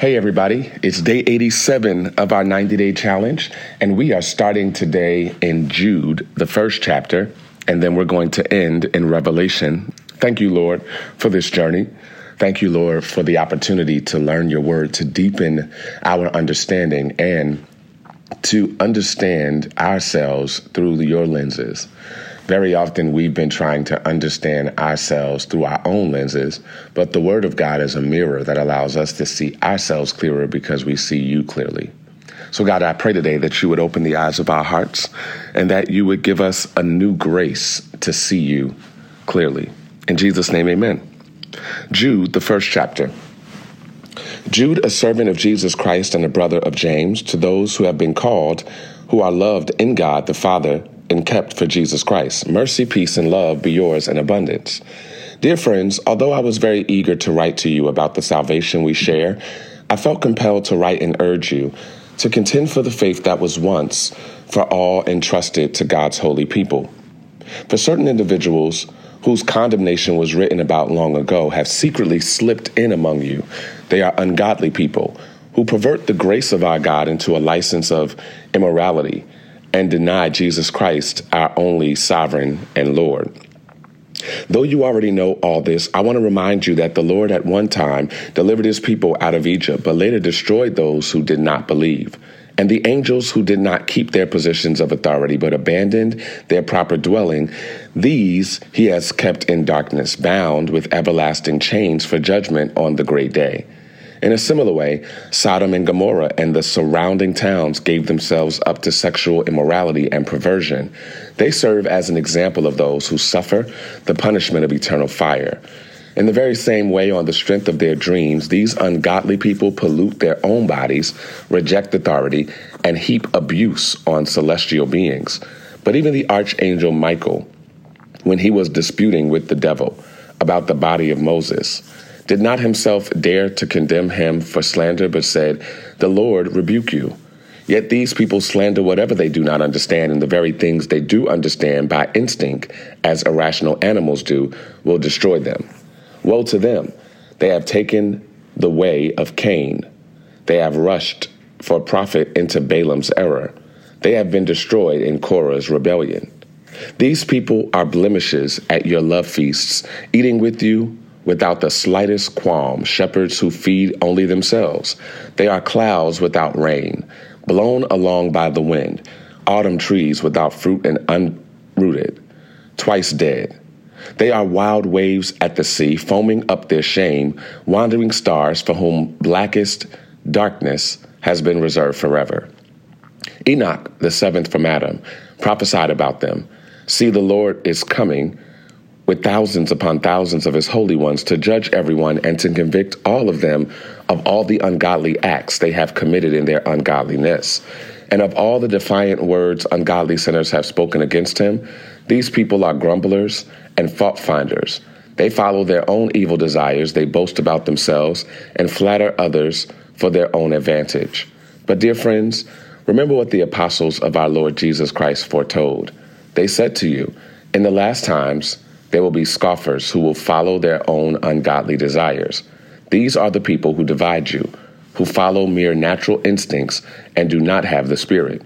Hey, everybody. It's day 87 of our 90 day challenge, and we are starting today in Jude, the first chapter, and then we're going to end in Revelation. Thank you, Lord, for this journey. Thank you, Lord, for the opportunity to learn your word, to deepen our understanding, and to understand ourselves through your lenses. Very often we've been trying to understand ourselves through our own lenses, but the Word of God is a mirror that allows us to see ourselves clearer because we see you clearly. So, God, I pray today that you would open the eyes of our hearts and that you would give us a new grace to see you clearly. In Jesus' name, amen. Jude, the first chapter. Jude, a servant of Jesus Christ and a brother of James, to those who have been called, who are loved in God the Father and kept for Jesus Christ. Mercy, peace, and love be yours in abundance. Dear friends, although I was very eager to write to you about the salvation we share, I felt compelled to write and urge you to contend for the faith that was once for all entrusted to God's holy people. For certain individuals whose condemnation was written about long ago have secretly slipped in among you. They are ungodly people who pervert the grace of our God into a license of immorality and deny Jesus Christ, our only sovereign and Lord. Though you already know all this, I want to remind you that the Lord at one time delivered his people out of Egypt, but later destroyed those who did not believe. And the angels who did not keep their positions of authority, but abandoned their proper dwelling, these he has kept in darkness, bound with everlasting chains for judgment on the great day. In a similar way, Sodom and Gomorrah and the surrounding towns gave themselves up to sexual immorality and perversion. They serve as an example of those who suffer the punishment of eternal fire. In the very same way, on the strength of their dreams, these ungodly people pollute their own bodies, reject authority, and heap abuse on celestial beings. But even the archangel Michael, when he was disputing with the devil about the body of Moses, did not himself dare to condemn him for slander, but said, The Lord rebuke you. Yet these people slander whatever they do not understand, and the very things they do understand by instinct, as irrational animals do, will destroy them. Woe to them! They have taken the way of Cain. They have rushed for profit into Balaam's error. They have been destroyed in Korah's rebellion. These people are blemishes at your love feasts, eating with you without the slightest qualm, shepherds who feed only themselves. They are clouds without rain, blown along by the wind, autumn trees without fruit and unrooted, twice dead. They are wild waves at the sea, foaming up their shame, wandering stars for whom blackest darkness has been reserved forever. Enoch, the seventh from Adam, prophesied about them. See, the Lord is coming with thousands upon thousands of his holy ones to judge everyone and to convict all of them of all the ungodly acts they have committed in their ungodliness. And of all the defiant words ungodly sinners have spoken against him, these people are grumblers and fault finders. They follow their own evil desires, they boast about themselves, and flatter others for their own advantage. But, dear friends, remember what the apostles of our Lord Jesus Christ foretold. They said to you, In the last times, there will be scoffers who will follow their own ungodly desires. These are the people who divide you, who follow mere natural instincts and do not have the Spirit.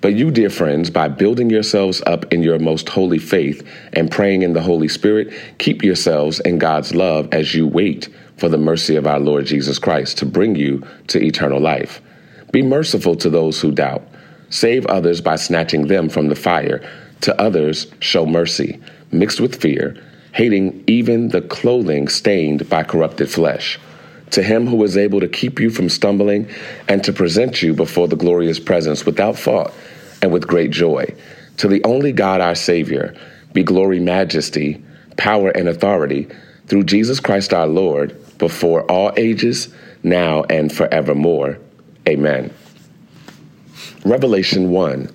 But you, dear friends, by building yourselves up in your most holy faith and praying in the Holy Spirit, keep yourselves in God's love as you wait for the mercy of our Lord Jesus Christ to bring you to eternal life. Be merciful to those who doubt. Save others by snatching them from the fire. To others, show mercy mixed with fear, hating even the clothing stained by corrupted flesh. To him who is able to keep you from stumbling and to present you before the glorious presence without fault and with great joy. To the only God our Savior be glory, majesty, power, and authority through Jesus Christ our Lord before all ages, now and forevermore. Amen. Revelation 1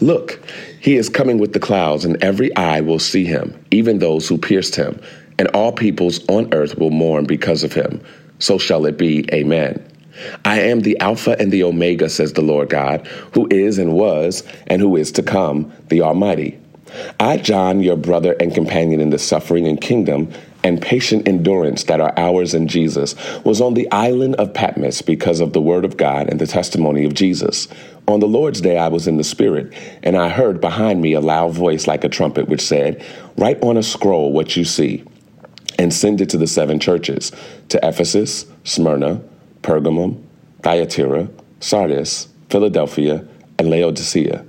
Look, he is coming with the clouds, and every eye will see him, even those who pierced him, and all peoples on earth will mourn because of him. So shall it be. Amen. I am the Alpha and the Omega, says the Lord God, who is and was and who is to come, the Almighty. I, John, your brother and companion in the suffering and kingdom and patient endurance that are ours in Jesus, was on the island of Patmos because of the word of God and the testimony of Jesus. On the Lord's day, I was in the Spirit, and I heard behind me a loud voice like a trumpet, which said, Write on a scroll what you see, and send it to the seven churches to Ephesus, Smyrna, Pergamum, Thyatira, Sardis, Philadelphia, and Laodicea.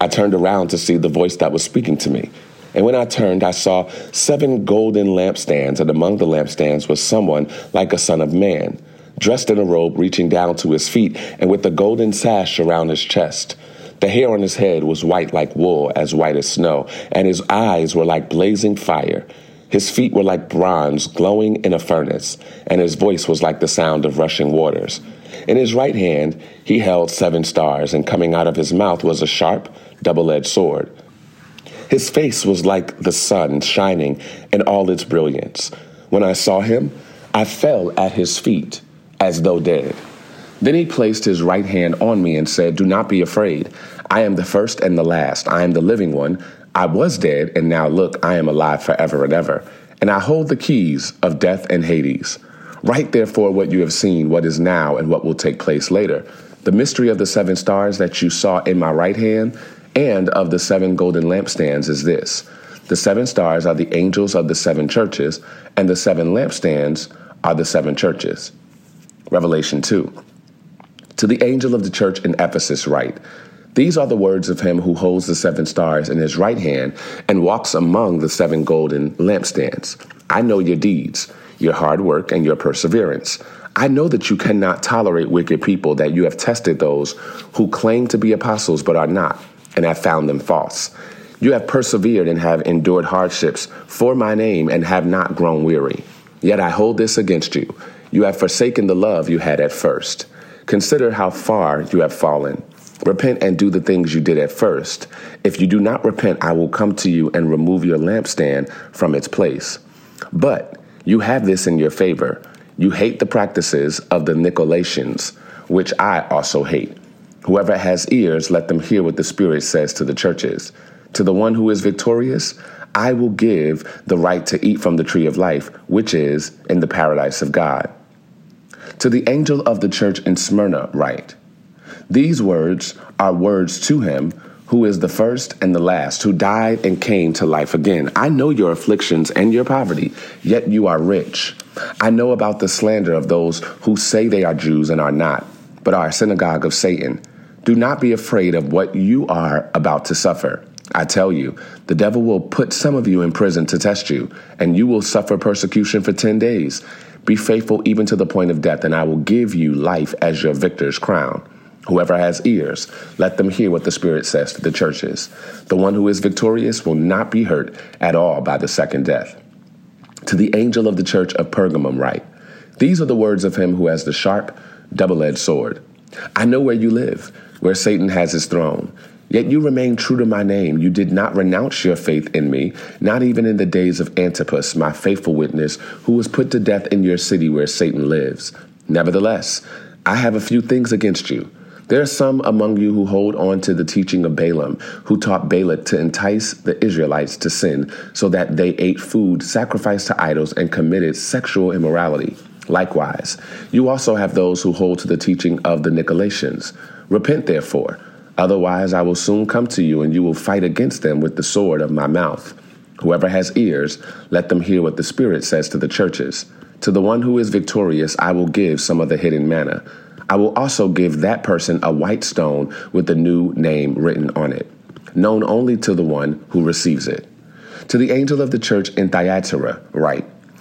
I turned around to see the voice that was speaking to me. And when I turned, I saw seven golden lampstands, and among the lampstands was someone like a son of man, dressed in a robe reaching down to his feet, and with a golden sash around his chest. The hair on his head was white like wool, as white as snow, and his eyes were like blazing fire. His feet were like bronze glowing in a furnace, and his voice was like the sound of rushing waters. In his right hand he held seven stars, and coming out of his mouth was a sharp, double edged sword. His face was like the sun shining in all its brilliance. When I saw him, I fell at his feet as though dead. Then he placed his right hand on me and said, Do not be afraid. I am the first and the last. I am the living one. I was dead, and now look, I am alive forever and ever. And I hold the keys of death and Hades. Write therefore what you have seen, what is now, and what will take place later. The mystery of the seven stars that you saw in my right hand and of the seven golden lampstands is this the seven stars are the angels of the seven churches, and the seven lampstands are the seven churches. Revelation 2. To the angel of the church in Ephesus, write These are the words of him who holds the seven stars in his right hand and walks among the seven golden lampstands. I know your deeds your hard work, and your perseverance. I know that you cannot tolerate wicked people, that you have tested those who claim to be apostles but are not, and have found them false. You have persevered and have endured hardships for my name and have not grown weary. Yet I hold this against you. You have forsaken the love you had at first. Consider how far you have fallen. Repent and do the things you did at first. If you do not repent, I will come to you and remove your lampstand from its place. But you have this in your favor. You hate the practices of the Nicolaitans, which I also hate. Whoever has ears, let them hear what the Spirit says to the churches. To the one who is victorious, I will give the right to eat from the tree of life, which is in the paradise of God. To the angel of the church in Smyrna, write These words are words to him who is the first and the last, who died and came to life again. I know your afflictions and your poverty, yet you are rich. I know about the slander of those who say they are Jews and are not, but are a synagogue of Satan. Do not be afraid of what you are about to suffer. I tell you, the devil will put some of you in prison to test you, and you will suffer persecution for 10 days. Be faithful even to the point of death, and I will give you life as your victor's crown. Whoever has ears, let them hear what the Spirit says to the churches. The one who is victorious will not be hurt at all by the second death. To the angel of the church of Pergamum, write These are the words of him who has the sharp, double edged sword. I know where you live, where Satan has his throne. Yet you remain true to my name. You did not renounce your faith in me, not even in the days of Antipas, my faithful witness, who was put to death in your city where Satan lives. Nevertheless, I have a few things against you. There are some among you who hold on to the teaching of Balaam, who taught Balak to entice the Israelites to sin, so that they ate food sacrificed to idols and committed sexual immorality. Likewise, you also have those who hold to the teaching of the Nicolaitans. Repent, therefore, otherwise I will soon come to you, and you will fight against them with the sword of my mouth. Whoever has ears, let them hear what the Spirit says to the churches. To the one who is victorious, I will give some of the hidden manna. I will also give that person a white stone with the new name written on it. known only to the one who receives it. To the angel of the church in Thyatira, write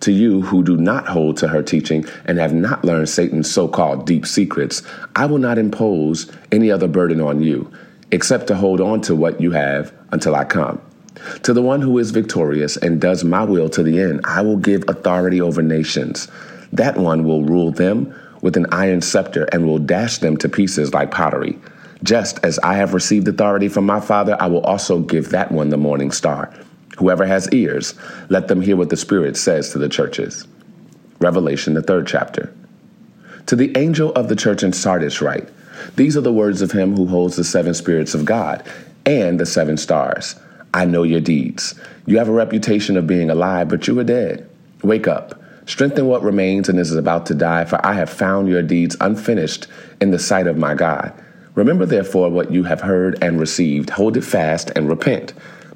to you who do not hold to her teaching and have not learned Satan's so called deep secrets, I will not impose any other burden on you, except to hold on to what you have until I come. To the one who is victorious and does my will to the end, I will give authority over nations. That one will rule them with an iron scepter and will dash them to pieces like pottery. Just as I have received authority from my Father, I will also give that one the morning star. Whoever has ears, let them hear what the Spirit says to the churches. Revelation, the third chapter. To the angel of the church in Sardis, write These are the words of him who holds the seven spirits of God and the seven stars. I know your deeds. You have a reputation of being alive, but you are dead. Wake up, strengthen what remains and is about to die, for I have found your deeds unfinished in the sight of my God. Remember, therefore, what you have heard and received, hold it fast and repent.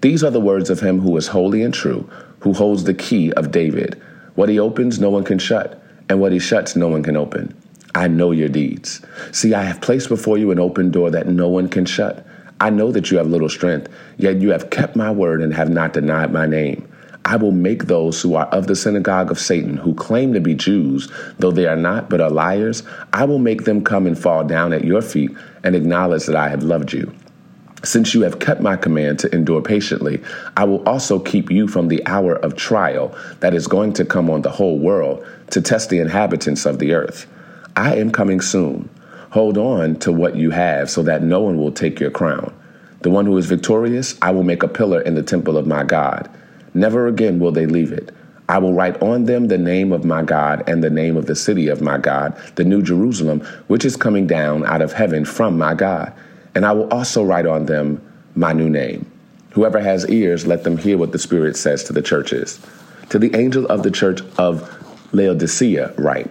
these are the words of him who is holy and true, who holds the key of David. What he opens, no one can shut, and what he shuts, no one can open. I know your deeds. See, I have placed before you an open door that no one can shut. I know that you have little strength, yet you have kept my word and have not denied my name. I will make those who are of the synagogue of Satan, who claim to be Jews, though they are not but are liars, I will make them come and fall down at your feet and acknowledge that I have loved you. Since you have kept my command to endure patiently, I will also keep you from the hour of trial that is going to come on the whole world to test the inhabitants of the earth. I am coming soon. Hold on to what you have so that no one will take your crown. The one who is victorious, I will make a pillar in the temple of my God. Never again will they leave it. I will write on them the name of my God and the name of the city of my God, the New Jerusalem, which is coming down out of heaven from my God and I will also write on them my new name. Whoever has ears, let them hear what the Spirit says to the churches. To the angel of the church of Laodicea, write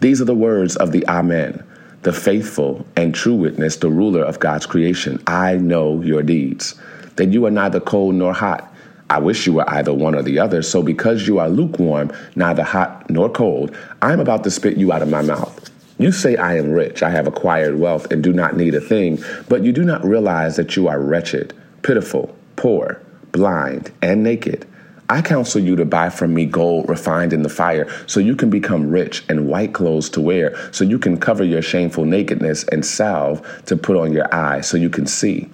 These are the words of the Amen, the faithful and true witness, the ruler of God's creation. I know your deeds, that you are neither cold nor hot. I wish you were either one or the other. So, because you are lukewarm, neither hot nor cold, I am about to spit you out of my mouth. You say, I am rich, I have acquired wealth, and do not need a thing, but you do not realize that you are wretched, pitiful, poor, blind, and naked. I counsel you to buy from me gold refined in the fire, so you can become rich, and white clothes to wear, so you can cover your shameful nakedness, and salve to put on your eyes, so you can see.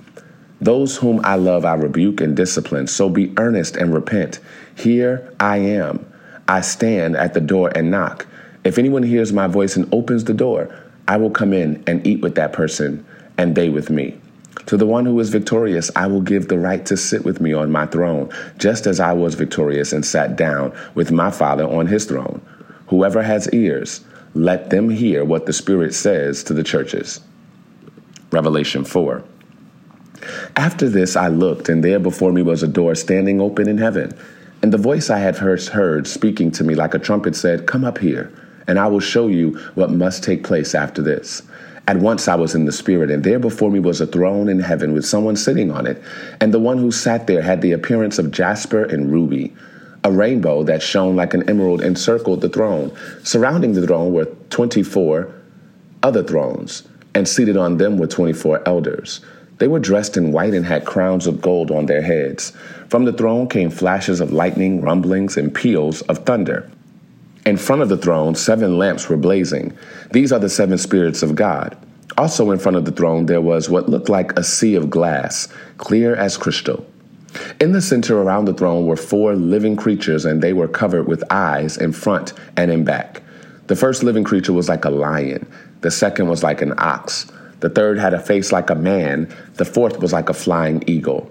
Those whom I love, I rebuke and discipline, so be earnest and repent. Here I am. I stand at the door and knock. If anyone hears my voice and opens the door, I will come in and eat with that person, and they with me. To the one who is victorious, I will give the right to sit with me on my throne, just as I was victorious and sat down with my Father on his throne. Whoever has ears, let them hear what the Spirit says to the churches. Revelation 4. After this, I looked, and there before me was a door standing open in heaven. And the voice I had first heard speaking to me like a trumpet said, Come up here and I will show you what must take place after this. At once I was in the Spirit, and there before me was a throne in heaven with someone sitting on it. And the one who sat there had the appearance of jasper and ruby. A rainbow that shone like an emerald encircled the throne. Surrounding the throne were 24 other thrones and seated on them were 24 elders. They were dressed in white and had crowns of gold on their heads. From the throne came flashes of lightning, rumblings, and peals of thunder. In front of the throne, seven lamps were blazing. These are the seven spirits of God. Also, in front of the throne, there was what looked like a sea of glass, clear as crystal. In the center around the throne were four living creatures, and they were covered with eyes in front and in back. The first living creature was like a lion, the second was like an ox, the third had a face like a man, the fourth was like a flying eagle.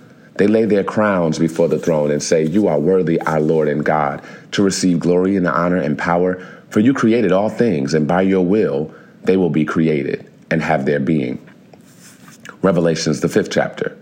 They lay their crowns before the throne and say, You are worthy, our Lord and God, to receive glory and honor and power, for you created all things, and by your will they will be created and have their being. Revelations, the fifth chapter.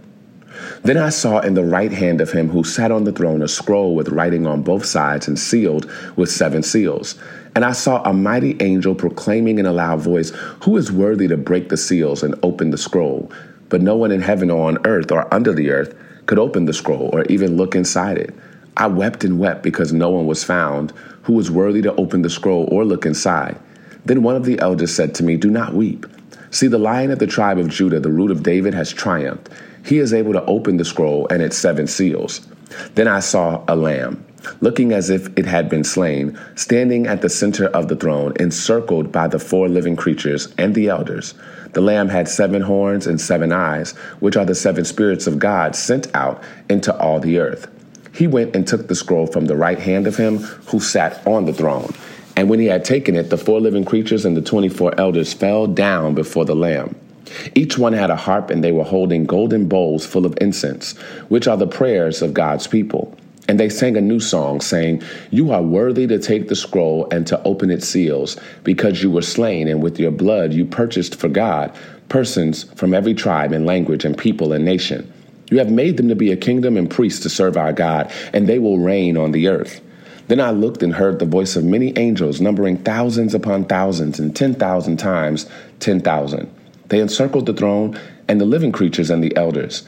Then I saw in the right hand of him who sat on the throne a scroll with writing on both sides and sealed with seven seals. And I saw a mighty angel proclaiming in a loud voice, Who is worthy to break the seals and open the scroll? But no one in heaven or on earth or under the earth could open the scroll or even look inside it. I wept and wept because no one was found who was worthy to open the scroll or look inside. Then one of the elders said to me, Do not weep. See, the lion of the tribe of Judah, the root of David, has triumphed he is able to open the scroll and its seven seals. Then I saw a lamb, looking as if it had been slain, standing at the center of the throne, encircled by the four living creatures and the elders. The lamb had seven horns and seven eyes, which are the seven spirits of God sent out into all the earth. He went and took the scroll from the right hand of him who sat on the throne. And when he had taken it, the four living creatures and the twenty four elders fell down before the Lamb. Each one had a harp, and they were holding golden bowls full of incense, which are the prayers of God's people. And they sang a new song, saying, You are worthy to take the scroll and to open its seals, because you were slain, and with your blood you purchased for God persons from every tribe and language and people and nation. You have made them to be a kingdom and priests to serve our God, and they will reign on the earth. Then I looked and heard the voice of many angels, numbering thousands upon thousands and ten thousand times ten thousand they encircled the throne and the living creatures and the elders.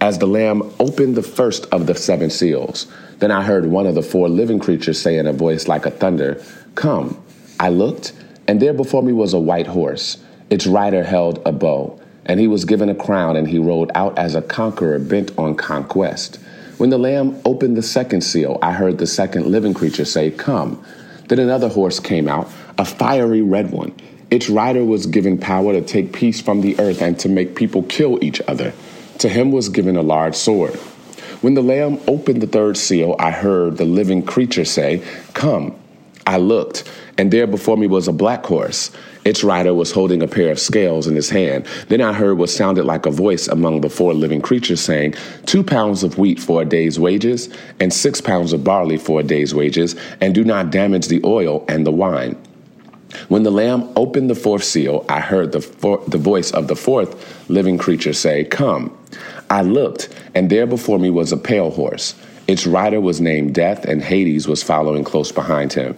as the Lamb opened the first of the seven seals. Then I heard one of the four living creatures say in a voice like a thunder, Come. I looked, and there before me was a white horse. Its rider held a bow, and he was given a crown, and he rode out as a conqueror bent on conquest. When the Lamb opened the second seal, I heard the second living creature say, Come. Then another horse came out, a fiery red one. Its rider was given power to take peace from the earth and to make people kill each other. To him was given a large sword. When the Lamb opened the third seal, I heard the living creature say, Come. I looked, and there before me was a black horse. Its rider was holding a pair of scales in his hand. Then I heard what sounded like a voice among the four living creatures saying, Two pounds of wheat for a day's wages, and six pounds of barley for a day's wages, and do not damage the oil and the wine. When the Lamb opened the fourth seal, I heard the, for- the voice of the fourth living creature say, Come. I looked, and there before me was a pale horse. Its rider was named Death, and Hades was following close behind him.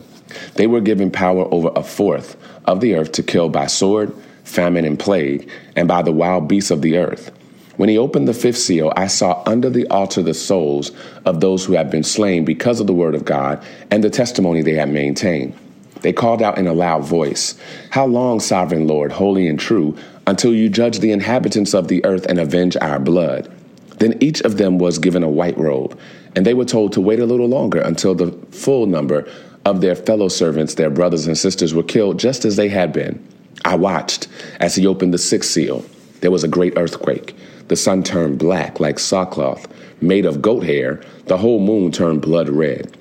They were given power over a fourth of the earth to kill by sword, famine, and plague, and by the wild beasts of the earth. When he opened the fifth seal, I saw under the altar the souls of those who had been slain because of the word of God and the testimony they had maintained. They called out in a loud voice, How long, sovereign Lord, holy and true, until you judge the inhabitants of the earth and avenge our blood? Then each of them was given a white robe, and they were told to wait a little longer until the full number of their fellow servants, their brothers and sisters, were killed just as they had been. I watched as he opened the sixth seal. There was a great earthquake. The sun turned black like sackcloth made of goat hair. The whole moon turned blood red.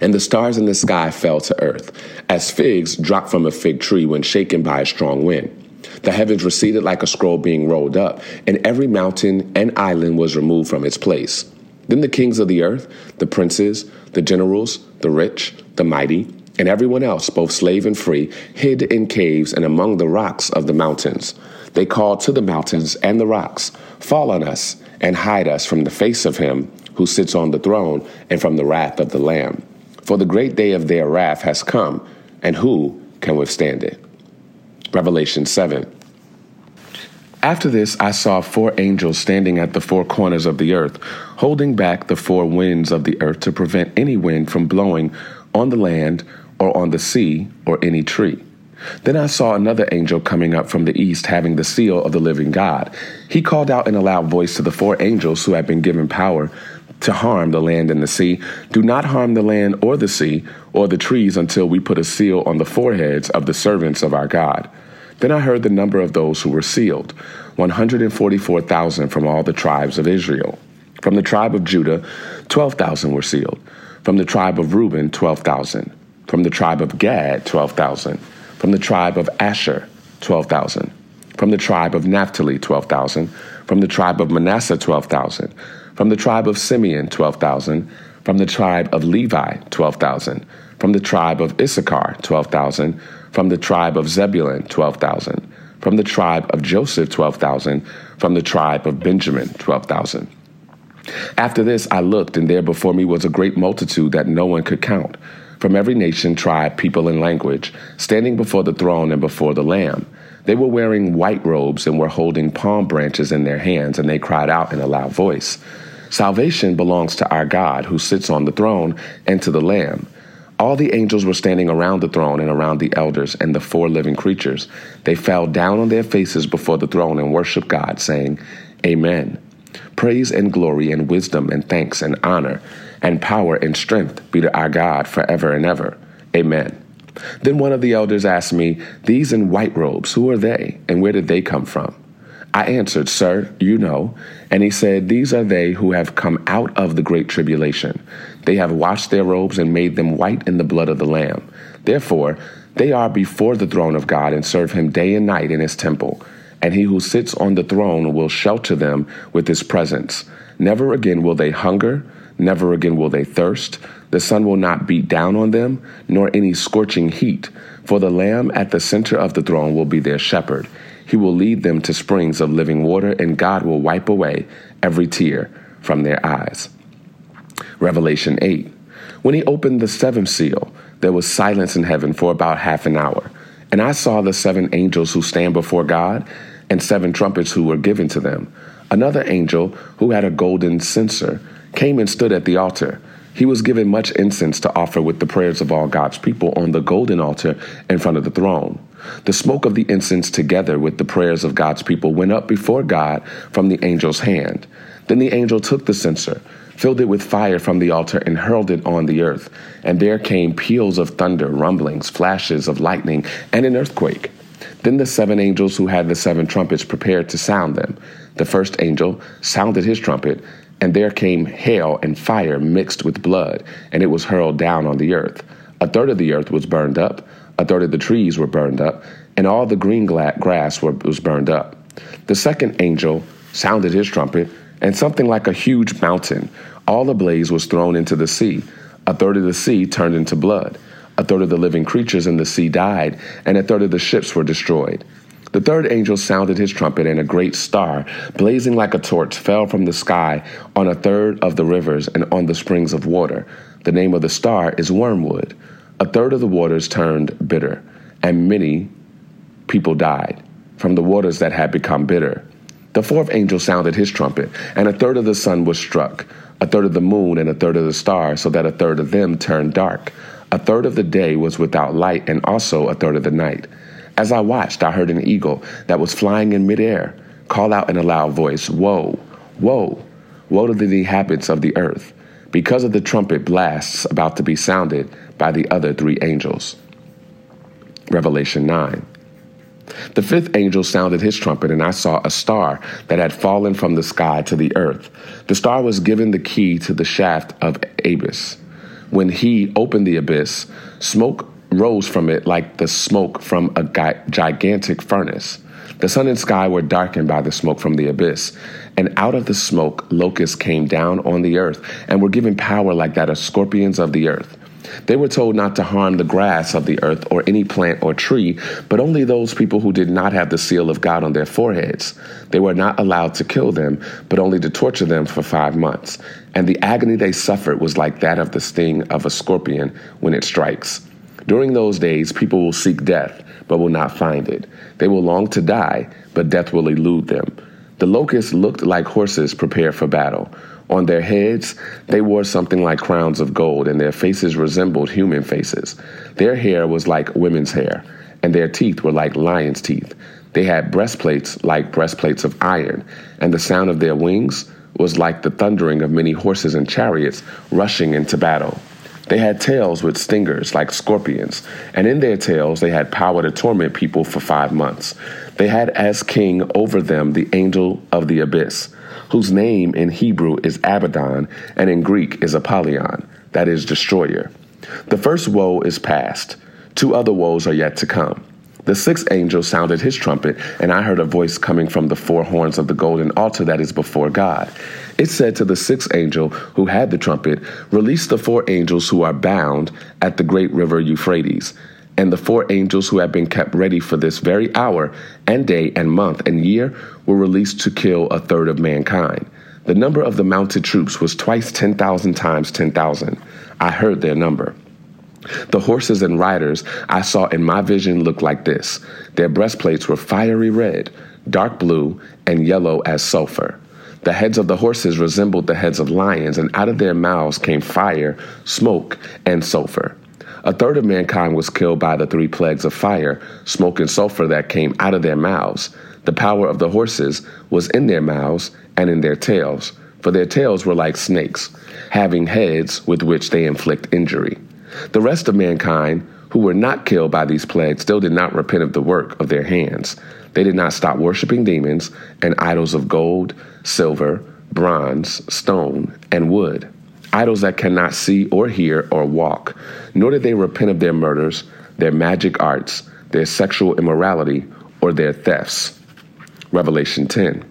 And the stars in the sky fell to earth, as figs drop from a fig tree when shaken by a strong wind. The heavens receded like a scroll being rolled up, and every mountain and island was removed from its place. Then the kings of the earth, the princes, the generals, the rich, the mighty, and everyone else, both slave and free, hid in caves and among the rocks of the mountains. They called to the mountains and the rocks, Fall on us and hide us from the face of him who sits on the throne and from the wrath of the Lamb. For the great day of their wrath has come, and who can withstand it? Revelation 7. After this, I saw four angels standing at the four corners of the earth, holding back the four winds of the earth to prevent any wind from blowing on the land or on the sea or any tree. Then I saw another angel coming up from the east, having the seal of the living God. He called out in a loud voice to the four angels who had been given power to harm the land and the sea Do not harm the land or the sea or the trees until we put a seal on the foreheads of the servants of our God. Then I heard the number of those who were sealed 144,000 from all the tribes of Israel. From the tribe of Judah, 12,000 were sealed. From the tribe of Reuben, 12,000. From the tribe of Gad, 12,000. From the tribe of Asher, 12,000. From the tribe of Naphtali, 12,000. From the tribe of Manasseh, 12,000. From the tribe of Simeon, 12,000. From the tribe of Levi, 12,000. From the tribe of Issachar, 12,000. From the tribe of Zebulun, 12,000. From the tribe of Joseph, 12,000. From the tribe of Benjamin, 12,000. After this I looked, and there before me was a great multitude that no one could count from every nation, tribe, people, and language, standing before the throne and before the Lamb. They were wearing white robes and were holding palm branches in their hands, and they cried out in a loud voice Salvation belongs to our God who sits on the throne and to the Lamb. All the angels were standing around the throne and around the elders and the four living creatures. They fell down on their faces before the throne and worshiped God, saying, Amen. Praise and glory and wisdom and thanks and honor and power and strength be to our God forever and ever. Amen. Then one of the elders asked me, These in white robes, who are they, and where did they come from? I answered, Sir, you know. And he said, These are they who have come out of the great tribulation. They have washed their robes and made them white in the blood of the Lamb. Therefore, they are before the throne of God and serve him day and night in his temple. And he who sits on the throne will shelter them with his presence. Never again will they hunger Never again will they thirst. The sun will not beat down on them, nor any scorching heat. For the Lamb at the center of the throne will be their shepherd. He will lead them to springs of living water, and God will wipe away every tear from their eyes. Revelation 8. When he opened the seventh seal, there was silence in heaven for about half an hour. And I saw the seven angels who stand before God, and seven trumpets who were given to them. Another angel who had a golden censer came and stood at the altar. He was given much incense to offer with the prayers of all God's people on the golden altar in front of the throne. The smoke of the incense, together with the prayers of God's people, went up before God from the angel's hand. Then the angel took the censer, filled it with fire from the altar, and hurled it on the earth. And there came peals of thunder, rumblings, flashes of lightning, and an earthquake. Then the seven angels who had the seven trumpets prepared to sound them. The first angel sounded his trumpet and there came hail and fire mixed with blood, and it was hurled down on the earth. A third of the earth was burned up, a third of the trees were burned up, and all the green grass was burned up. The second angel sounded his trumpet, and something like a huge mountain, all ablaze, was thrown into the sea. A third of the sea turned into blood. A third of the living creatures in the sea died, and a third of the ships were destroyed. The third angel sounded his trumpet, and a great star, blazing like a torch, fell from the sky on a third of the rivers and on the springs of water. The name of the star is Wormwood. A third of the waters turned bitter, and many people died from the waters that had become bitter. The fourth angel sounded his trumpet, and a third of the sun was struck, a third of the moon, and a third of the stars, so that a third of them turned dark. A third of the day was without light, and also a third of the night. As I watched, I heard an eagle that was flying in midair call out in a loud voice, Woe, woe, woe to the inhabitants of the earth, because of the trumpet blasts about to be sounded by the other three angels. Revelation 9. The fifth angel sounded his trumpet, and I saw a star that had fallen from the sky to the earth. The star was given the key to the shaft of Abyss. When he opened the abyss, smoke rose from it like the smoke from a gigantic furnace. The sun and sky were darkened by the smoke from the abyss, and out of the smoke locusts came down on the earth and were given power like that of scorpions of the earth. They were told not to harm the grass of the earth or any plant or tree, but only those people who did not have the seal of God on their foreheads. They were not allowed to kill them, but only to torture them for five months. And the agony they suffered was like that of the sting of a scorpion when it strikes. During those days, people will seek death, but will not find it. They will long to die, but death will elude them. The locusts looked like horses prepared for battle. On their heads, they wore something like crowns of gold, and their faces resembled human faces. Their hair was like women's hair, and their teeth were like lions' teeth. They had breastplates like breastplates of iron, and the sound of their wings was like the thundering of many horses and chariots rushing into battle. They had tails with stingers like scorpions, and in their tails they had power to torment people for five months. They had as king over them the angel of the abyss whose name in Hebrew is Abaddon and in Greek is Apollyon, that is, destroyer. The first woe is past, two other woes are yet to come. The sixth angel sounded his trumpet, and I heard a voice coming from the four horns of the golden altar that is before God. It said to the sixth angel who had the trumpet, Release the four angels who are bound at the great river Euphrates and the four angels who have been kept ready for this very hour and day and month and year were released to kill a third of mankind. The number of the mounted troops was twice 10,000 times 10,000. I heard their number. The horses and riders I saw in my vision looked like this. Their breastplates were fiery red, dark blue, and yellow as sulfur. The heads of the horses resembled the heads of lions, and out of their mouths came fire, smoke, and sulfur. A third of mankind was killed by the three plagues of fire, smoke, and sulfur that came out of their mouths. The power of the horses was in their mouths and in their tails, for their tails were like snakes, having heads with which they inflict injury. The rest of mankind, who were not killed by these plagues, still did not repent of the work of their hands. They did not stop worshiping demons and idols of gold, silver, bronze, stone, and wood idols that cannot see or hear or walk, nor did they repent of their murders, their magic arts, their sexual immorality, or their thefts. Revelation 10.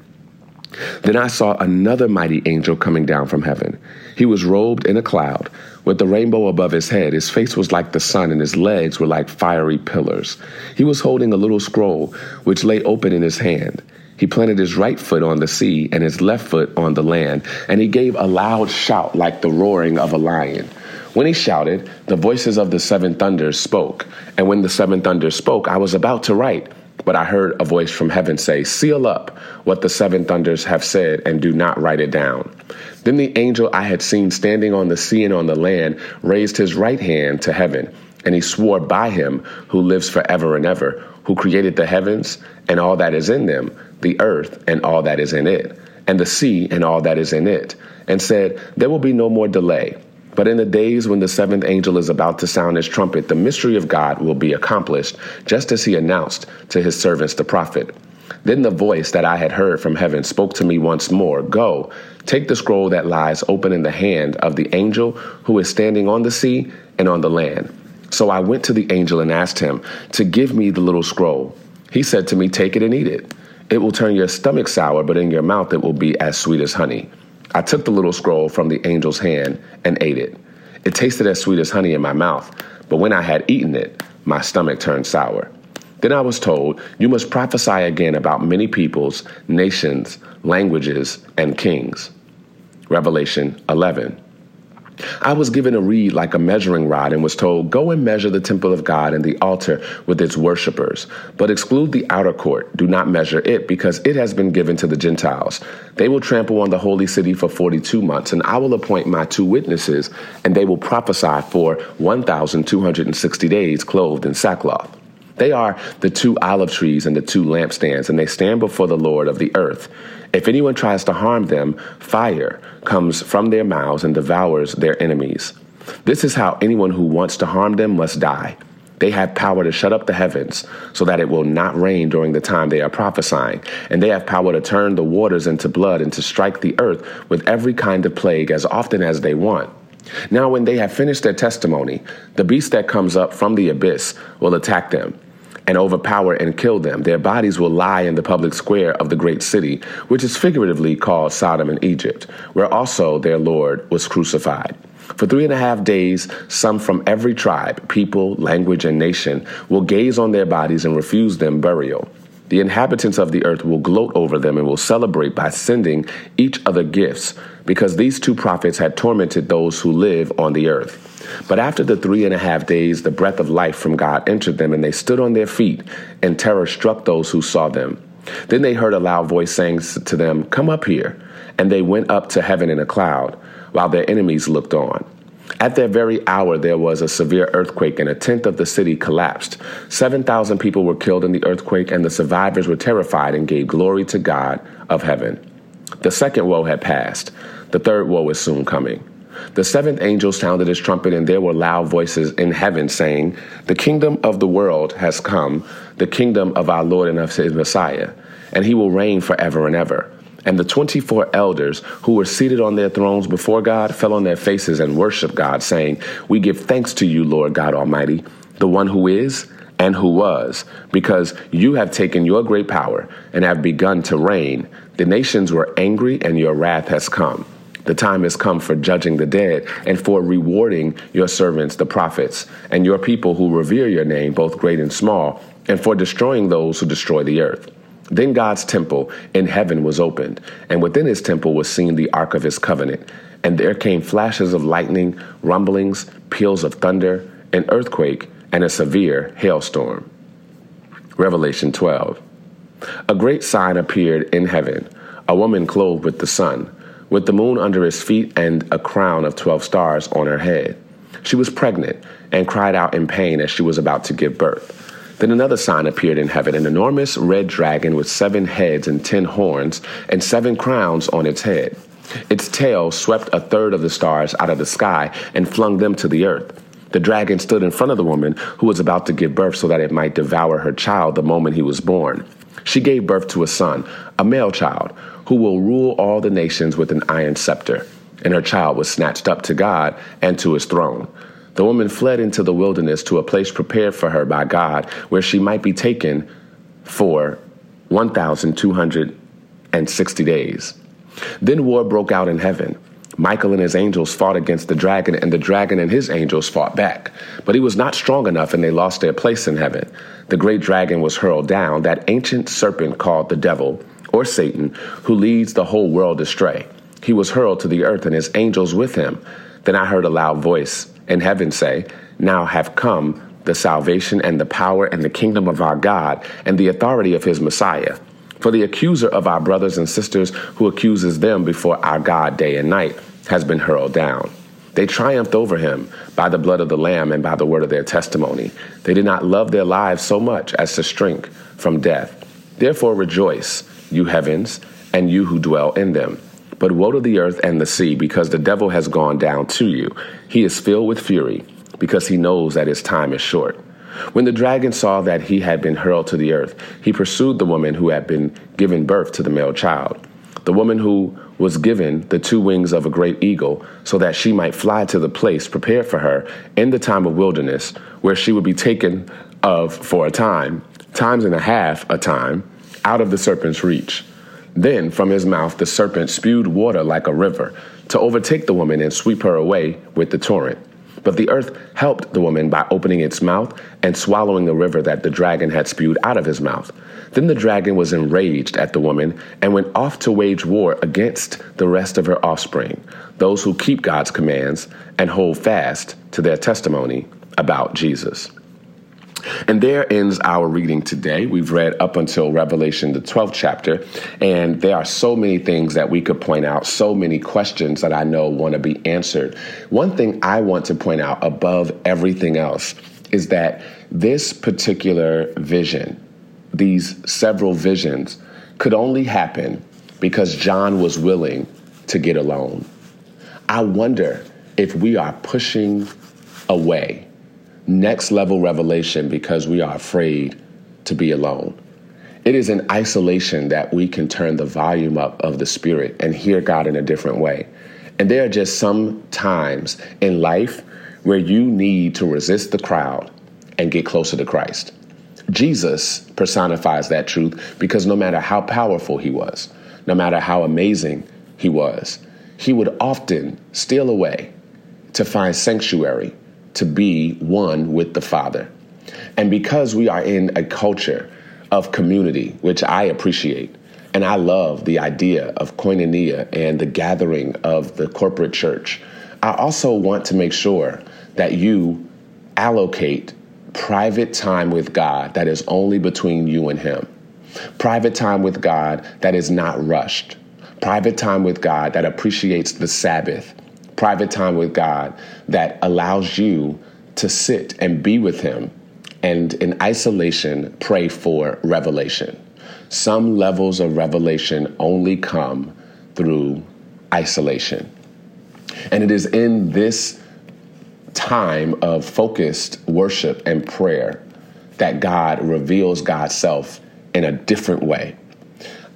Then I saw another mighty angel coming down from heaven. He was robed in a cloud, with the rainbow above his head. His face was like the sun, and his legs were like fiery pillars. He was holding a little scroll, which lay open in his hand. He planted his right foot on the sea and his left foot on the land, and he gave a loud shout like the roaring of a lion. When he shouted, the voices of the seven thunders spoke. And when the seven thunders spoke, I was about to write, but I heard a voice from heaven say, Seal up what the seven thunders have said and do not write it down. Then the angel I had seen standing on the sea and on the land raised his right hand to heaven, and he swore by him who lives forever and ever, who created the heavens and all that is in them the earth and all that is in it, and the sea and all that is in it, and said, There will be no more delay. But in the days when the seventh angel is about to sound his trumpet, the mystery of God will be accomplished, just as he announced to his servants the prophet. Then the voice that I had heard from heaven spoke to me once more Go, take the scroll that lies open in the hand of the angel who is standing on the sea and on the land. So I went to the angel and asked him to give me the little scroll. He said to me, Take it and eat it. It will turn your stomach sour, but in your mouth it will be as sweet as honey. I took the little scroll from the angel's hand and ate it. It tasted as sweet as honey in my mouth, but when I had eaten it, my stomach turned sour. Then I was told, You must prophesy again about many peoples, nations, languages, and kings. Revelation 11. I was given a reed like a measuring rod and was told, Go and measure the temple of God and the altar with its worshippers, but exclude the outer court. Do not measure it, because it has been given to the Gentiles. They will trample on the holy city for 42 months, and I will appoint my two witnesses, and they will prophesy for 1,260 days, clothed in sackcloth. They are the two olive trees and the two lampstands, and they stand before the Lord of the earth. If anyone tries to harm them, fire comes from their mouths and devours their enemies. This is how anyone who wants to harm them must die. They have power to shut up the heavens so that it will not rain during the time they are prophesying. And they have power to turn the waters into blood and to strike the earth with every kind of plague as often as they want. Now, when they have finished their testimony, the beast that comes up from the abyss will attack them and overpower and kill them. Their bodies will lie in the public square of the great city, which is figuratively called Sodom and Egypt, where also their Lord was crucified. For three and a half days, some from every tribe, people, language, and nation will gaze on their bodies and refuse them burial. The inhabitants of the earth will gloat over them and will celebrate by sending each other gifts, because these two prophets had tormented those who live on the earth. But after the three and a half days, the breath of life from God entered them, and they stood on their feet, and terror struck those who saw them. Then they heard a loud voice saying to them, Come up here. And they went up to heaven in a cloud, while their enemies looked on. At that very hour, there was a severe earthquake, and a tenth of the city collapsed. 7,000 people were killed in the earthquake, and the survivors were terrified and gave glory to God of heaven. The second woe had passed. The third woe is soon coming. The seventh angel sounded his trumpet, and there were loud voices in heaven saying, The kingdom of the world has come, the kingdom of our Lord and of his Messiah, and he will reign forever and ever. And the 24 elders who were seated on their thrones before God fell on their faces and worshiped God, saying, We give thanks to you, Lord God Almighty, the one who is and who was, because you have taken your great power and have begun to reign. The nations were angry, and your wrath has come. The time has come for judging the dead and for rewarding your servants, the prophets, and your people who revere your name, both great and small, and for destroying those who destroy the earth. Then God's temple in heaven was opened, and within his temple was seen the ark of his covenant. And there came flashes of lightning, rumblings, peals of thunder, an earthquake, and a severe hailstorm. Revelation 12. A great sign appeared in heaven a woman clothed with the sun, with the moon under his feet, and a crown of 12 stars on her head. She was pregnant and cried out in pain as she was about to give birth. Then another sign appeared in heaven an enormous red dragon with seven heads and ten horns, and seven crowns on its head. Its tail swept a third of the stars out of the sky and flung them to the earth. The dragon stood in front of the woman who was about to give birth so that it might devour her child the moment he was born. She gave birth to a son, a male child, who will rule all the nations with an iron scepter. And her child was snatched up to God and to his throne. The woman fled into the wilderness to a place prepared for her by God, where she might be taken for 1,260 days. Then war broke out in heaven. Michael and his angels fought against the dragon, and the dragon and his angels fought back. But he was not strong enough, and they lost their place in heaven. The great dragon was hurled down, that ancient serpent called the devil, or Satan, who leads the whole world astray. He was hurled to the earth, and his angels with him. Then I heard a loud voice in heaven say, Now have come the salvation and the power and the kingdom of our God and the authority of his Messiah. For the accuser of our brothers and sisters who accuses them before our God day and night has been hurled down. They triumphed over him by the blood of the Lamb and by the word of their testimony. They did not love their lives so much as to shrink from death. Therefore rejoice, you heavens, and you who dwell in them. But woe to the earth and the sea, because the devil has gone down to you. He is filled with fury, because he knows that his time is short. When the dragon saw that he had been hurled to the earth, he pursued the woman who had been given birth to the male child. The woman who was given the two wings of a great eagle, so that she might fly to the place prepared for her in the time of wilderness, where she would be taken of for a time, times and a half a time, out of the serpent's reach. Then from his mouth the serpent spewed water like a river to overtake the woman and sweep her away with the torrent. But the earth helped the woman by opening its mouth and swallowing the river that the dragon had spewed out of his mouth. Then the dragon was enraged at the woman and went off to wage war against the rest of her offspring, those who keep God's commands and hold fast to their testimony about Jesus. And there ends our reading today. We've read up until Revelation, the 12th chapter, and there are so many things that we could point out, so many questions that I know want to be answered. One thing I want to point out above everything else is that this particular vision, these several visions, could only happen because John was willing to get alone. I wonder if we are pushing away next level revelation because we are afraid to be alone. It is in isolation that we can turn the volume up of the Spirit and hear God in a different way. And there are just some times in life where you need to resist the crowd and get closer to Christ. Jesus personifies that truth because no matter how powerful he was, no matter how amazing he was, he would often steal away to find sanctuary to be one with the Father. And because we are in a culture of community, which I appreciate. And I love the idea of koinonia and the gathering of the corporate church. I also want to make sure that you allocate private time with God that is only between you and Him. Private time with God that is not rushed. Private time with God that appreciates the Sabbath. Private time with God that allows you to sit and be with Him and in isolation, pray for revelation. Some levels of revelation only come through isolation. And it is in this time of focused worship and prayer that God reveals God's self in a different way.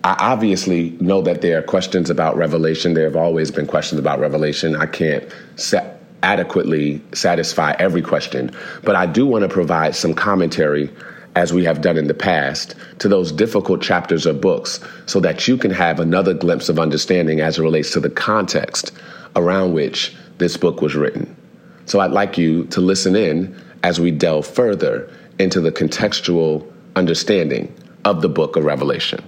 I obviously know that there are questions about revelation. There have always been questions about revelation. I can't set adequately satisfy every question, but I do want to provide some commentary as we have done in the past, to those difficult chapters or books so that you can have another glimpse of understanding as it relates to the context around which this book was written. So I'd like you to listen in as we delve further into the contextual understanding of the book of Revelation.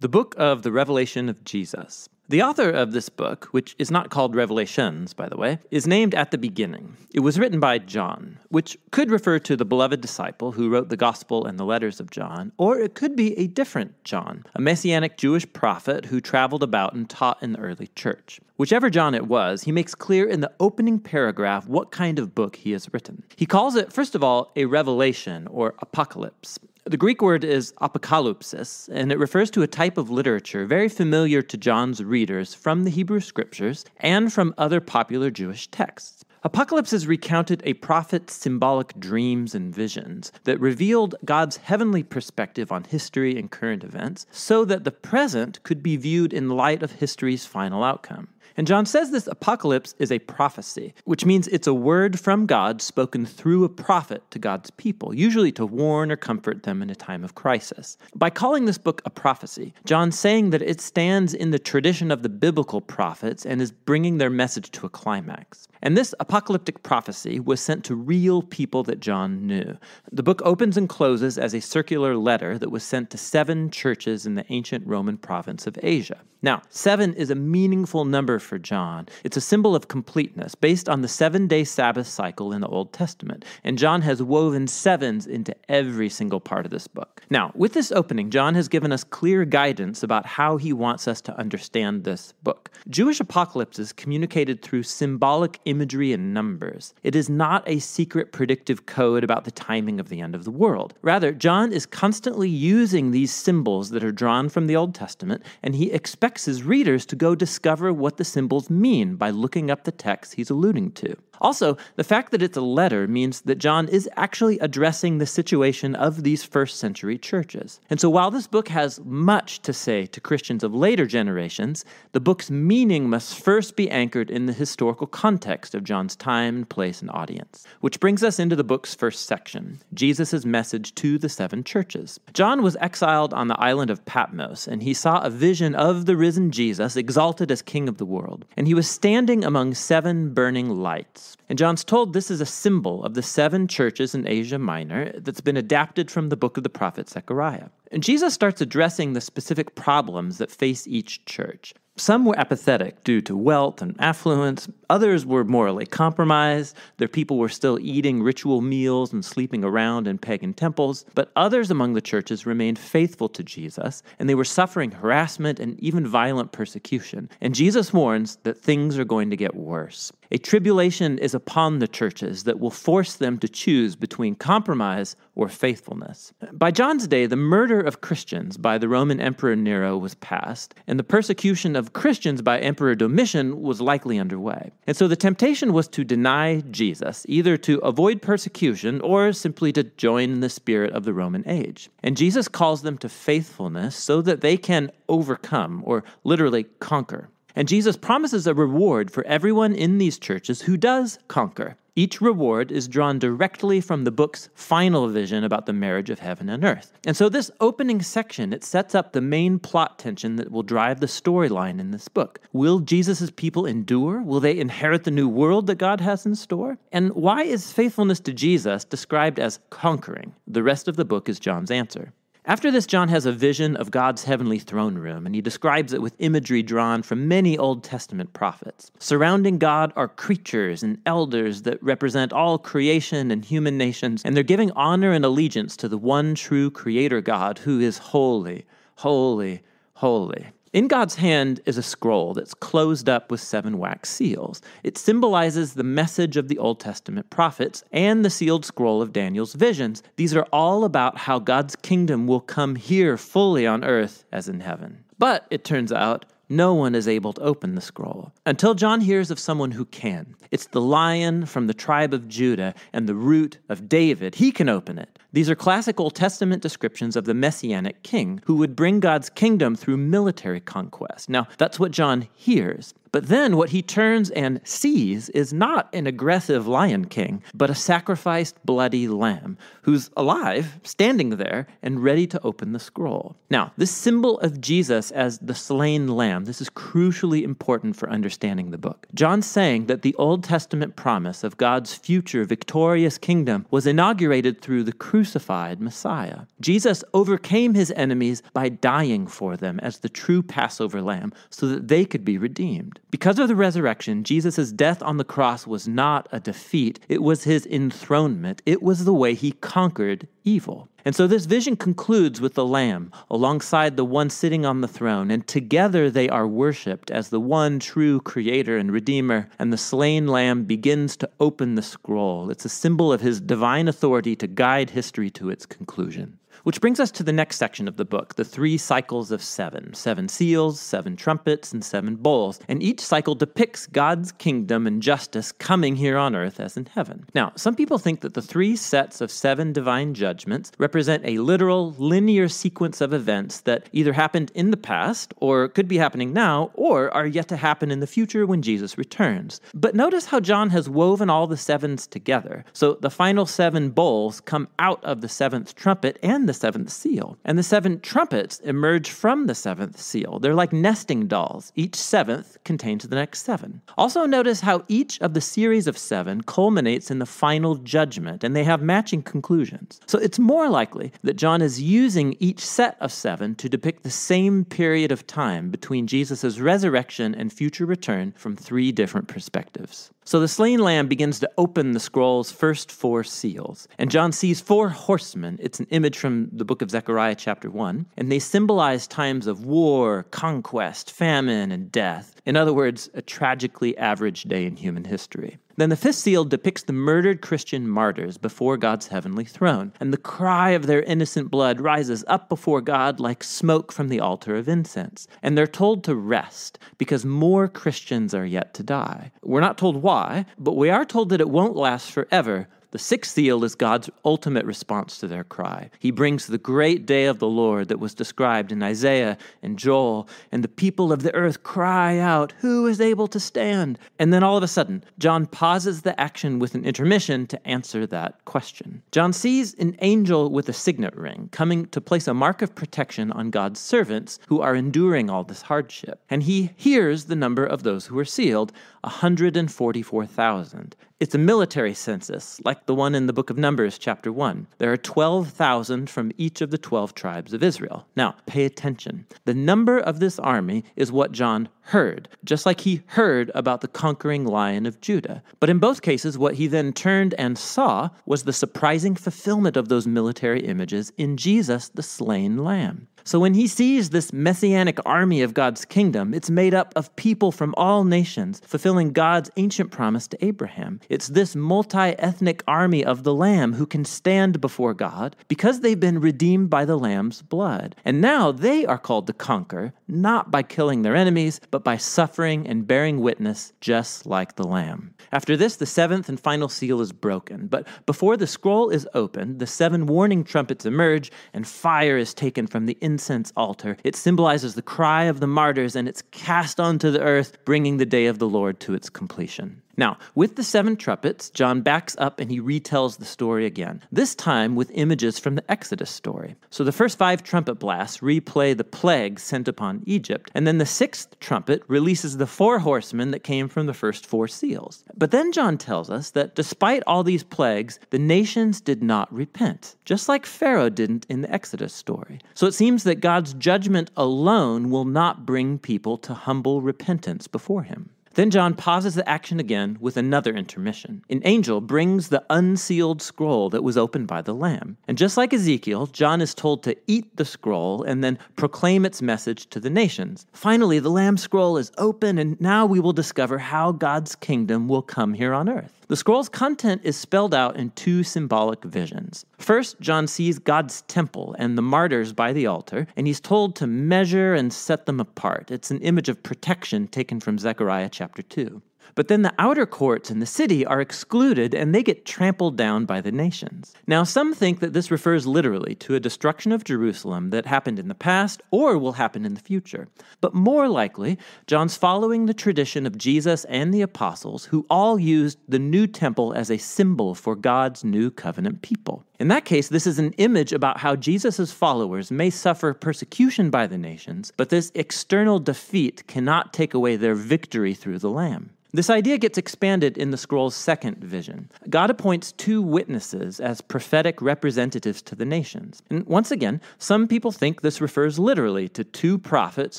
The book of the Revelation of Jesus. The author of this book, which is not called Revelations, by the way, is named at the beginning. It was written by John, which could refer to the beloved disciple who wrote the Gospel and the letters of John, or it could be a different John, a messianic Jewish prophet who traveled about and taught in the early church. Whichever John it was, he makes clear in the opening paragraph what kind of book he has written. He calls it, first of all, a revelation or apocalypse. The Greek word is apokalypsis, and it refers to a type of literature very familiar to John's readers from the Hebrew scriptures and from other popular Jewish texts. Apocalypses recounted a prophet's symbolic dreams and visions that revealed God's heavenly perspective on history and current events so that the present could be viewed in light of history's final outcome. And John says this apocalypse is a prophecy, which means it's a word from God spoken through a prophet to God's people, usually to warn or comfort them in a time of crisis. By calling this book a prophecy, John's saying that it stands in the tradition of the biblical prophets and is bringing their message to a climax. And this apocalyptic prophecy was sent to real people that John knew. The book opens and closes as a circular letter that was sent to seven churches in the ancient Roman province of Asia. Now, seven is a meaningful number for John. It's a symbol of completeness based on the seven day Sabbath cycle in the Old Testament. And John has woven sevens into every single part of this book. Now, with this opening, John has given us clear guidance about how he wants us to understand this book. Jewish apocalypses communicated through symbolic imagery and numbers. It is not a secret predictive code about the timing of the end of the world. Rather, John is constantly using these symbols that are drawn from the Old Testament, and he expects his readers to go discover what the symbols mean by looking up the text he's alluding to. Also, the fact that it's a letter means that John is actually addressing the situation of these first century churches. And so, while this book has much to say to Christians of later generations, the book's meaning must first be anchored in the historical context of John's time, place, and audience. Which brings us into the book's first section Jesus' message to the seven churches. John was exiled on the island of Patmos, and he saw a vision of the risen Jesus exalted as King of the world. And he was standing among seven burning lights. And John's told this is a symbol of the seven churches in Asia Minor that's been adapted from the book of the prophet Zechariah. And Jesus starts addressing the specific problems that face each church. Some were apathetic due to wealth and affluence. Others were morally compromised. Their people were still eating ritual meals and sleeping around in pagan temples. But others among the churches remained faithful to Jesus, and they were suffering harassment and even violent persecution. And Jesus warns that things are going to get worse. A tribulation is upon the churches that will force them to choose between compromise or faithfulness. By John's day, the murder of Christians by the Roman Emperor Nero was past, and the persecution of Christians by Emperor Domitian was likely underway. And so the temptation was to deny Jesus, either to avoid persecution or simply to join in the spirit of the Roman age. And Jesus calls them to faithfulness so that they can overcome, or literally conquer. And Jesus promises a reward for everyone in these churches who does conquer. Each reward is drawn directly from the book's final vision about the marriage of heaven and earth. And so this opening section, it sets up the main plot tension that will drive the storyline in this book. Will Jesus' people endure? Will they inherit the new world that God has in store? And why is faithfulness to Jesus described as conquering? The rest of the book is John's answer. After this, John has a vision of God's heavenly throne room, and he describes it with imagery drawn from many Old Testament prophets. Surrounding God are creatures and elders that represent all creation and human nations, and they're giving honor and allegiance to the one true Creator God who is holy, holy, holy. In God's hand is a scroll that's closed up with seven wax seals. It symbolizes the message of the Old Testament prophets and the sealed scroll of Daniel's visions. These are all about how God's kingdom will come here fully on earth as in heaven. But it turns out no one is able to open the scroll until John hears of someone who can. It's the lion from the tribe of Judah and the root of David. He can open it. These are classic Old Testament descriptions of the messianic king who would bring God's kingdom through military conquest. Now, that's what John hears. But then what he turns and sees is not an aggressive lion king, but a sacrificed bloody lamb who's alive, standing there, and ready to open the scroll. Now, this symbol of Jesus as the slain lamb, this is crucially important for understanding the book. John's saying that the Old Testament promise of God's future victorious kingdom was inaugurated through the crucified Messiah. Jesus overcame his enemies by dying for them as the true Passover lamb so that they could be redeemed. Because of the resurrection, Jesus' death on the cross was not a defeat, it was his enthronement. It was the way he conquered evil. And so this vision concludes with the Lamb alongside the one sitting on the throne, and together they are worshiped as the one true Creator and Redeemer. And the slain Lamb begins to open the scroll. It's a symbol of his divine authority to guide history to its conclusion. Which brings us to the next section of the book the three cycles of seven seven seals, seven trumpets, and seven bowls. And each cycle depicts God's kingdom and justice coming here on earth as in heaven. Now, some people think that the three sets of seven divine judgments represent a literal, linear sequence of events that either happened in the past, or could be happening now, or are yet to happen in the future when Jesus returns. But notice how John has woven all the sevens together. So the final seven bowls come out of the seventh trumpet and the seventh seal. And the seven trumpets emerge from the seventh seal. They're like nesting dolls. Each seventh contains the next seven. Also, notice how each of the series of seven culminates in the final judgment, and they have matching conclusions. So it's more likely that John is using each set of seven to depict the same period of time between Jesus' resurrection and future return from three different perspectives. So the slain lamb begins to open the scroll's first four seals, and John sees four horsemen. It's an image from the book of Zechariah, chapter 1, and they symbolize times of war, conquest, famine, and death. In other words, a tragically average day in human history. Then the fifth seal depicts the murdered Christian martyrs before God's heavenly throne, and the cry of their innocent blood rises up before God like smoke from the altar of incense. And they're told to rest because more Christians are yet to die. We're not told why, but we are told that it won't last forever the sixth seal is God's ultimate response to their cry. He brings the great day of the Lord that was described in Isaiah and Joel, and the people of the earth cry out, Who is able to stand? And then all of a sudden, John pauses the action with an intermission to answer that question. John sees an angel with a signet ring coming to place a mark of protection on God's servants who are enduring all this hardship. And he hears the number of those who are sealed 144,000. It's a military census, like the one in the book of Numbers, chapter 1. There are 12,000 from each of the 12 tribes of Israel. Now, pay attention. The number of this army is what John heard, just like he heard about the conquering lion of Judah. But in both cases, what he then turned and saw was the surprising fulfillment of those military images in Jesus, the slain lamb. So when he sees this messianic army of God's kingdom, it's made up of people from all nations, fulfilling God's ancient promise to Abraham. It's this multi ethnic army of the Lamb who can stand before God because they've been redeemed by the Lamb's blood. And now they are called to conquer, not by killing their enemies, but by suffering and bearing witness, just like the Lamb. After this, the seventh and final seal is broken. But before the scroll is opened, the seven warning trumpets emerge, and fire is taken from the incense altar. It symbolizes the cry of the martyrs, and it's cast onto the earth, bringing the day of the Lord to its completion. Now, with the seven trumpets, John backs up and he retells the story again, this time with images from the Exodus story. So the first five trumpet blasts replay the plagues sent upon Egypt, and then the sixth trumpet releases the four horsemen that came from the first four seals. But then John tells us that despite all these plagues, the nations did not repent, just like Pharaoh didn't in the Exodus story. So it seems that God's judgment alone will not bring people to humble repentance before him. Then John pauses the action again with another intermission. An angel brings the unsealed scroll that was opened by the Lamb. And just like Ezekiel, John is told to eat the scroll and then proclaim its message to the nations. Finally, the Lamb scroll is open, and now we will discover how God's kingdom will come here on earth. The scroll's content is spelled out in two symbolic visions. First, John sees God's temple and the martyrs by the altar, and he's told to measure and set them apart. It's an image of protection taken from Zechariah chapter 2. But then the outer courts in the city are excluded and they get trampled down by the nations. Now, some think that this refers literally to a destruction of Jerusalem that happened in the past or will happen in the future. But more likely, John's following the tradition of Jesus and the apostles, who all used the new temple as a symbol for God's new covenant people. In that case, this is an image about how Jesus' followers may suffer persecution by the nations, but this external defeat cannot take away their victory through the Lamb. This idea gets expanded in the scroll's second vision. God appoints two witnesses as prophetic representatives to the nations. And once again, some people think this refers literally to two prophets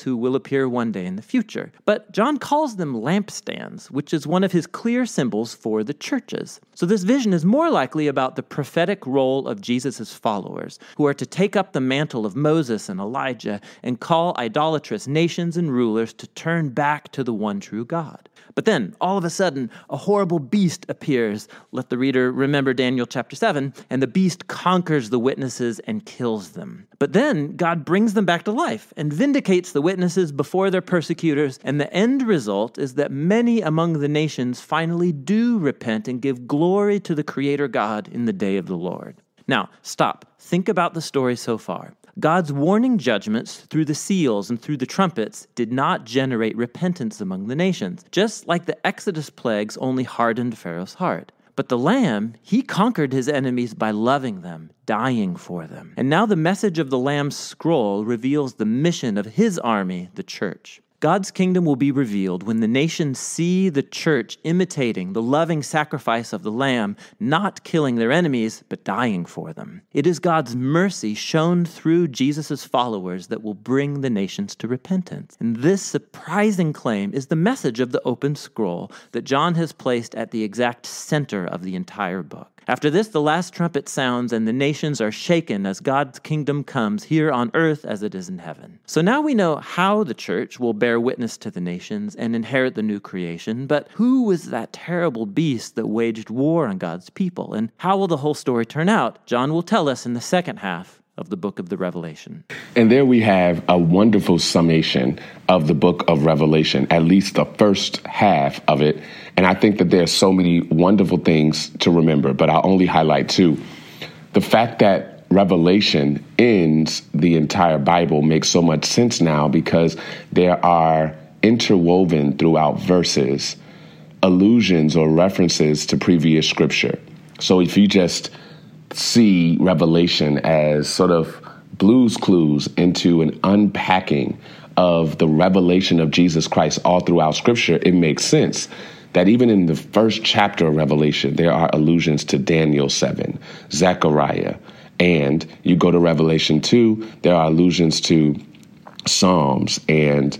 who will appear one day in the future. But John calls them lampstands, which is one of his clear symbols for the churches. So this vision is more likely about the prophetic role of Jesus' followers, who are to take up the mantle of Moses and Elijah and call idolatrous nations and rulers to turn back to the one true God. But then, all of a sudden, a horrible beast appears. Let the reader remember Daniel chapter 7, and the beast conquers the witnesses and kills them. But then, God brings them back to life and vindicates the witnesses before their persecutors, and the end result is that many among the nations finally do repent and give glory to the Creator God in the day of the Lord. Now, stop. Think about the story so far. God's warning judgments through the seals and through the trumpets did not generate repentance among the nations, just like the Exodus plagues only hardened Pharaoh's heart. But the Lamb, he conquered his enemies by loving them, dying for them. And now the message of the Lamb's scroll reveals the mission of his army, the church. God's kingdom will be revealed when the nations see the church imitating the loving sacrifice of the Lamb, not killing their enemies, but dying for them. It is God's mercy shown through Jesus' followers that will bring the nations to repentance. And this surprising claim is the message of the open scroll that John has placed at the exact center of the entire book. After this, the last trumpet sounds, and the nations are shaken as God's kingdom comes here on earth as it is in heaven. So now we know how the church will bear witness to the nations and inherit the new creation, but who was that terrible beast that waged war on God's people? And how will the whole story turn out? John will tell us in the second half of the book of the Revelation. And there we have a wonderful summation of the book of Revelation, at least the first half of it. And I think that there are so many wonderful things to remember, but I'll only highlight two. The fact that Revelation ends the entire Bible makes so much sense now because there are interwoven throughout verses allusions or references to previous scripture. So if you just see Revelation as sort of Blue's Clues into an unpacking of the revelation of Jesus Christ all throughout Scripture, it makes sense that even in the first chapter of Revelation, there are allusions to Daniel 7, Zechariah, and you go to Revelation 2, there are allusions to Psalms and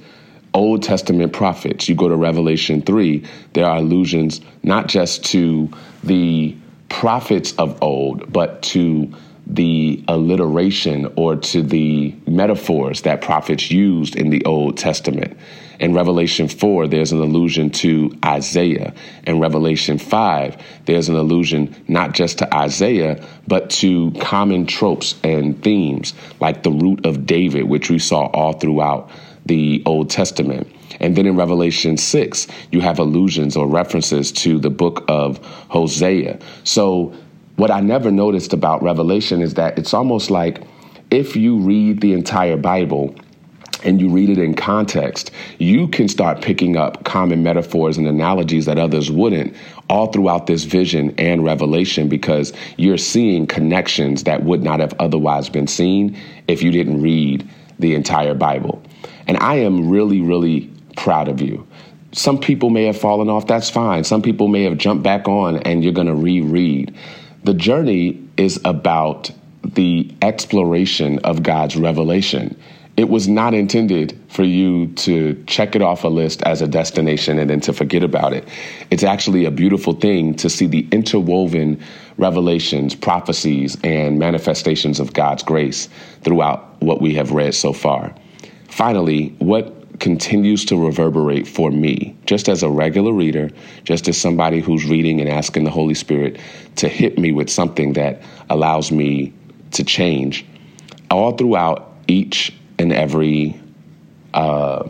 Old Testament prophets. You go to Revelation 3, there are allusions not just to the prophets of old, but to the alliteration or to the metaphors that prophets used in the Old Testament. In Revelation 4, there's an allusion to Isaiah. In Revelation 5, there's an allusion not just to Isaiah, but to common tropes and themes like the root of David, which we saw all throughout the Old Testament. And then in Revelation 6, you have allusions or references to the book of Hosea. So, what I never noticed about Revelation is that it's almost like if you read the entire Bible, and you read it in context, you can start picking up common metaphors and analogies that others wouldn't all throughout this vision and revelation because you're seeing connections that would not have otherwise been seen if you didn't read the entire Bible. And I am really, really proud of you. Some people may have fallen off, that's fine. Some people may have jumped back on and you're going to reread. The journey is about the exploration of God's revelation. It was not intended for you to check it off a list as a destination and then to forget about it. It's actually a beautiful thing to see the interwoven revelations, prophecies, and manifestations of God's grace throughout what we have read so far. Finally, what continues to reverberate for me, just as a regular reader, just as somebody who's reading and asking the Holy Spirit to hit me with something that allows me to change, all throughout each and every uh,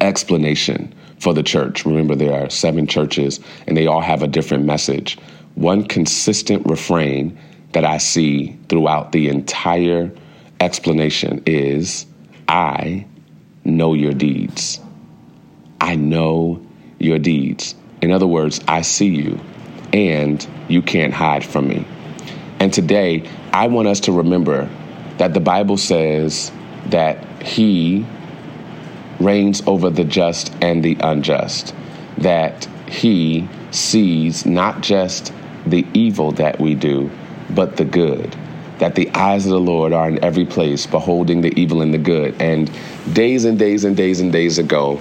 explanation for the church. Remember, there are seven churches and they all have a different message. One consistent refrain that I see throughout the entire explanation is I know your deeds. I know your deeds. In other words, I see you and you can't hide from me. And today, I want us to remember that the Bible says that he reigns over the just and the unjust, that he sees not just the evil that we do, but the good. That the eyes of the Lord are in every place, beholding the evil and the good. And days and days and days and days ago,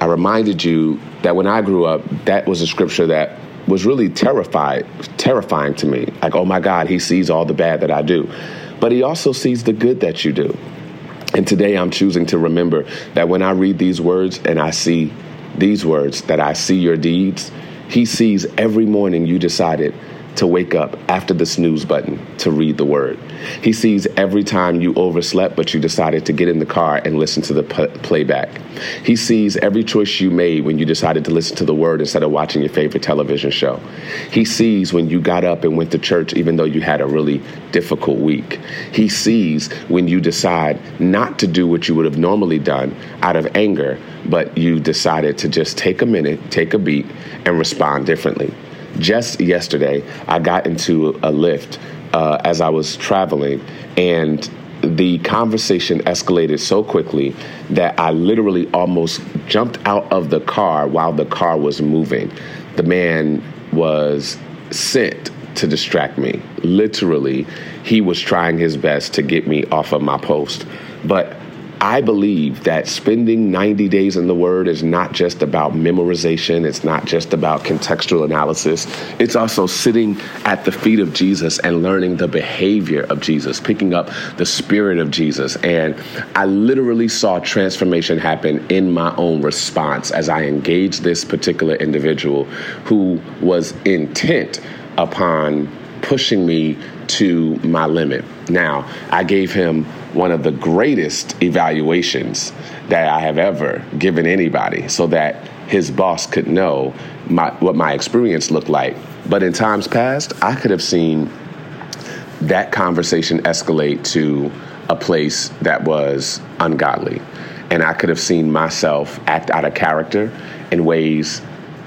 I reminded you that when I grew up, that was a scripture that was really terrified, terrifying to me. Like, oh my God, he sees all the bad that I do. But he also sees the good that you do. And today I'm choosing to remember that when I read these words and I see these words, that I see your deeds, he sees every morning you decided to wake up after the snooze button to read the word. He sees every time you overslept, but you decided to get in the car and listen to the p- playback. He sees every choice you made when you decided to listen to the word instead of watching your favorite television show. He sees when you got up and went to church, even though you had a really difficult week. He sees when you decide not to do what you would have normally done out of anger, but you decided to just take a minute, take a beat, and respond differently. Just yesterday, I got into a Lyft uh, as I was traveling, and the conversation escalated so quickly that I literally almost jumped out of the car while the car was moving. The man was sent to distract me. Literally, he was trying his best to get me off of my post. But I believe that spending 90 days in the Word is not just about memorization, it's not just about contextual analysis. It's also sitting at the feet of Jesus and learning the behavior of Jesus, picking up the spirit of Jesus. And I literally saw transformation happen in my own response as I engaged this particular individual who was intent upon pushing me to my limit. Now, I gave him one of the greatest evaluations that I have ever given anybody so that his boss could know my, what my experience looked like. But in times past, I could have seen that conversation escalate to a place that was ungodly. And I could have seen myself act out of character in ways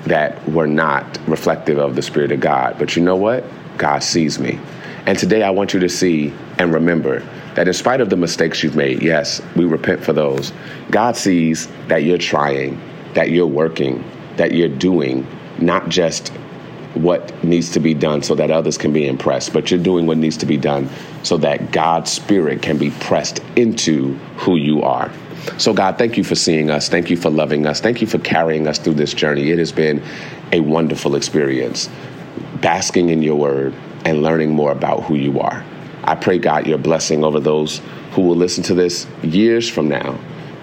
that were not reflective of the Spirit of God. But you know what? God sees me. And today I want you to see and remember that in spite of the mistakes you've made, yes, we repent for those. God sees that you're trying, that you're working, that you're doing not just what needs to be done so that others can be impressed, but you're doing what needs to be done so that God's Spirit can be pressed into who you are. So, God, thank you for seeing us. Thank you for loving us. Thank you for carrying us through this journey. It has been a wonderful experience basking in your word and learning more about who you are. I pray, God, your blessing over those who will listen to this years from now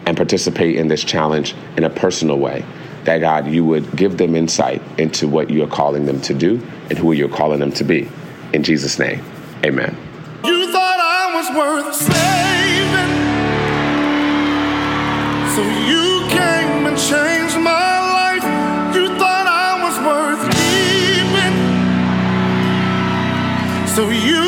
and participate in this challenge in a personal way. That, God, you would give them insight into what you're calling them to do and who you're calling them to be. In Jesus' name, amen. You thought I was worth saving, so you so you.